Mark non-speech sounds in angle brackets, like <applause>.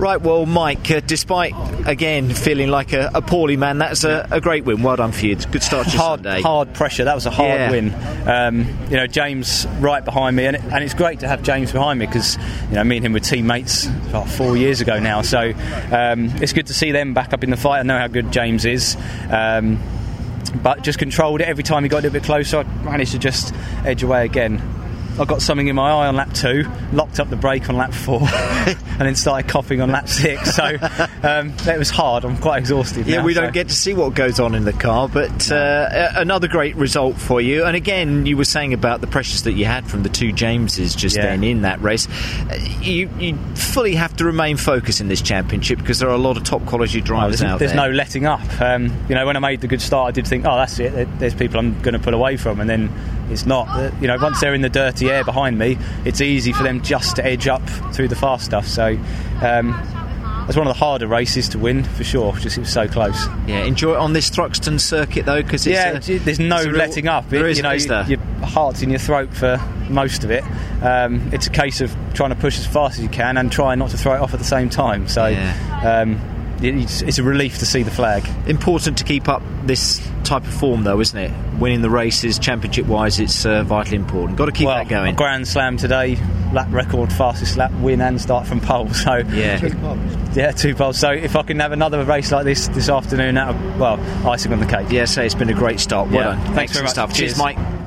Right, well, Mike, uh, despite again feeling like a, a poorly man, that's a, a, great win. Well done for you. Good start to hard, Sunday. Hard pressure. That was a hard yeah. win. Um, you know, James right behind me, and, it, and, it's great to have James behind me because you know me and him were teammates about four years ago now. So um, it's good to see them back up in the fight. I know how good James is. Um, but just controlled it every time he got a little bit closer. I managed to just edge away again. I got something in my eye on lap two, locked up the brake on lap four, <laughs> and then started coughing on lap six. So um, it was hard. I'm quite exhausted. Yeah, now, we so. don't get to see what goes on in the car, but uh, another great result for you. And again, you were saying about the pressures that you had from the two Jameses just yeah. then in that race. Uh, you, you, fully have to remain focused in this championship because there are a lot of top quality drivers no, out there's there. There's no letting up. Um, you know, when I made the good start, I did think, oh, that's it. There's people I'm going to pull away from, and then it's not. Uh, you know, once they're in the dirty air behind me, it's easy for them just to edge up through the fast stuff. So. Um, it's one of the harder races to win for sure. Just it was so close. Yeah, enjoy it on this Thruxton circuit though, because yeah, a, there's no letting up. There it, is, you know, there? your heart's in your throat for most of it. Um, it's a case of trying to push as fast as you can and trying not to throw it off at the same time. So. Yeah. Um, it's, it's, a relief to see the flag. Important to keep up this type of form, though, isn't it? Winning the races, championship wise, it's uh, vitally important. Got to keep well, that going. Grand Slam today, lap record, fastest lap win and start from pole. <laughs> So yeah, two yeah, two poles. So if I can have another race like this this afternoon, that well, icing on the cake. Yeah, so it's been a great start. Well yeah. done. Thanks, Thanks very much. Stuff. Cheers, Cheers Mike.